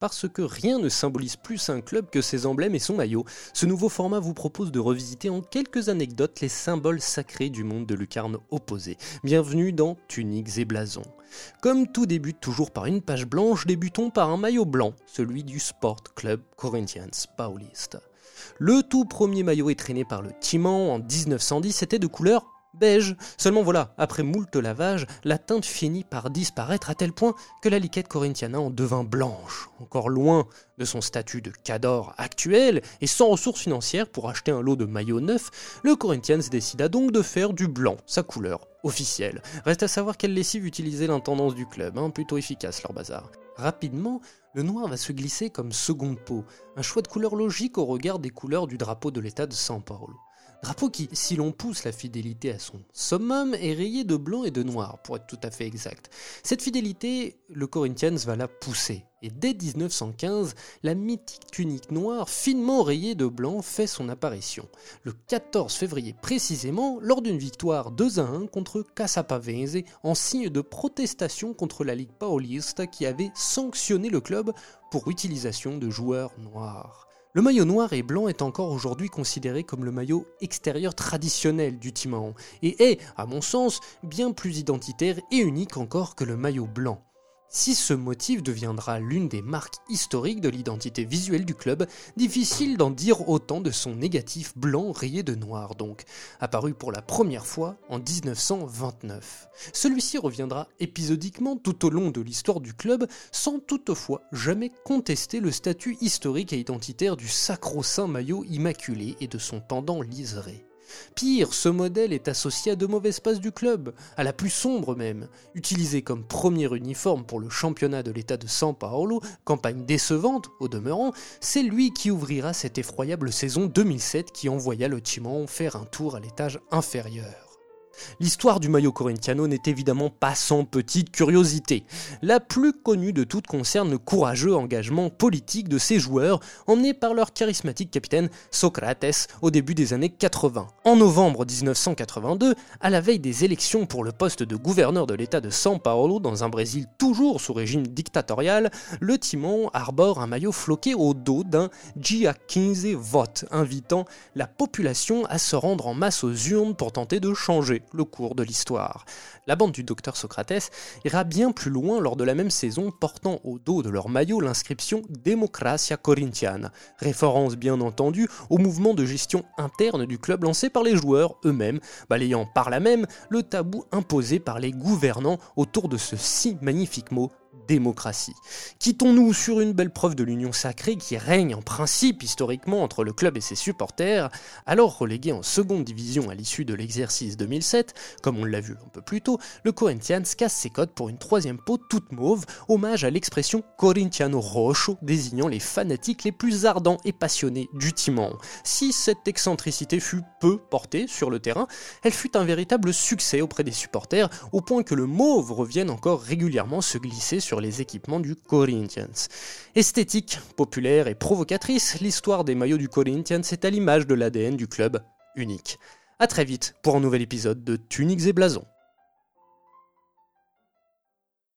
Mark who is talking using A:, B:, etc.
A: Parce que rien ne symbolise plus un club que ses emblèmes et son maillot, ce nouveau format vous propose de revisiter en quelques anecdotes les symboles sacrés du monde de lucarne opposé. Bienvenue dans Tuniques et Blasons. Comme tout débute toujours par une page blanche, débutons par un maillot blanc, celui du Sport Club Corinthians Paulista. Le tout premier maillot est traîné par le Timan en 1910 était de couleur beige. Seulement voilà, après moult lavage, la teinte finit par disparaître à tel point que la liquette corinthiana en devint blanche. Encore loin de son statut de cador actuel et sans ressources financières pour acheter un lot de maillots neufs, le Corinthians décida donc de faire du blanc sa couleur officielle. Reste à savoir quelle lessive utilisait l'intendance du club, hein, plutôt efficace leur bazar. Rapidement, le noir va se glisser comme seconde peau, un choix de couleur logique au regard des couleurs du drapeau de l'État de São Paulo. Drapeau qui, si l'on pousse la fidélité à son summum, est rayé de blanc et de noir, pour être tout à fait exact. Cette fidélité, le Corinthians va la pousser. Et dès 1915, la mythique tunique noire, finement rayée de blanc, fait son apparition. Le 14 février précisément, lors d'une victoire 2 à 1 contre Casapavense, en signe de protestation contre la Ligue Paulista qui avait sanctionné le club pour utilisation de joueurs noirs. Le maillot noir et blanc est encore aujourd'hui considéré comme le maillot extérieur traditionnel du Timaon et est, à mon sens, bien plus identitaire et unique encore que le maillot blanc. Si ce motif deviendra l'une des marques historiques de l'identité visuelle du club, difficile d'en dire autant de son négatif blanc rayé de noir donc, apparu pour la première fois en 1929. Celui-ci reviendra épisodiquement tout au long de l'histoire du club sans toutefois jamais contester le statut historique et identitaire du sacro-saint maillot immaculé et de son pendant liseré. Pire, ce modèle est associé à de mauvaises passes du club, à la plus sombre même. Utilisé comme premier uniforme pour le championnat de l'État de São Paulo, campagne décevante au demeurant, c'est lui qui ouvrira cette effroyable saison 2007 qui envoya le Timon faire un tour à l'étage inférieur. L'histoire du maillot Corinthiano n'est évidemment pas sans petite curiosité. La plus connue de toutes concerne le courageux engagement politique de ses joueurs, emmenés par leur charismatique capitaine Socrates au début des années 80. En novembre 1982, à la veille des élections pour le poste de gouverneur de l'État de São Paulo, dans un Brésil toujours sous régime dictatorial, le Timon arbore un maillot floqué au dos d'un Dia 15 vote, invitant la population à se rendre en masse aux urnes pour tenter de changer le cours de l'histoire. La bande du docteur Socrates ira bien plus loin lors de la même saison, portant au dos de leur maillot l'inscription Democracia Corinthiana, référence bien entendu au mouvement de gestion interne du club lancé par les joueurs eux-mêmes, balayant par là même le tabou imposé par les gouvernants autour de ce si magnifique mot démocratie. Quittons-nous sur une belle preuve de l'union sacrée qui règne en principe historiquement entre le club et ses supporters, alors relégué en seconde division à l'issue de l'exercice 2007, comme on l'a vu un peu plus tôt, le Corinthians casse ses codes pour une troisième peau toute mauve, hommage à l'expression Corintiano Rocho désignant les fanatiques les plus ardents et passionnés du Timon. Si cette excentricité fut peu portée sur le terrain, elle fut un véritable succès auprès des supporters, au point que le mauve revienne encore régulièrement se glisser les équipements du Corinthians. Esthétique, populaire et provocatrice, l'histoire des maillots du Corinthians est à l'image de l'ADN du club unique. A très vite pour un nouvel épisode de Tuniques et Blasons.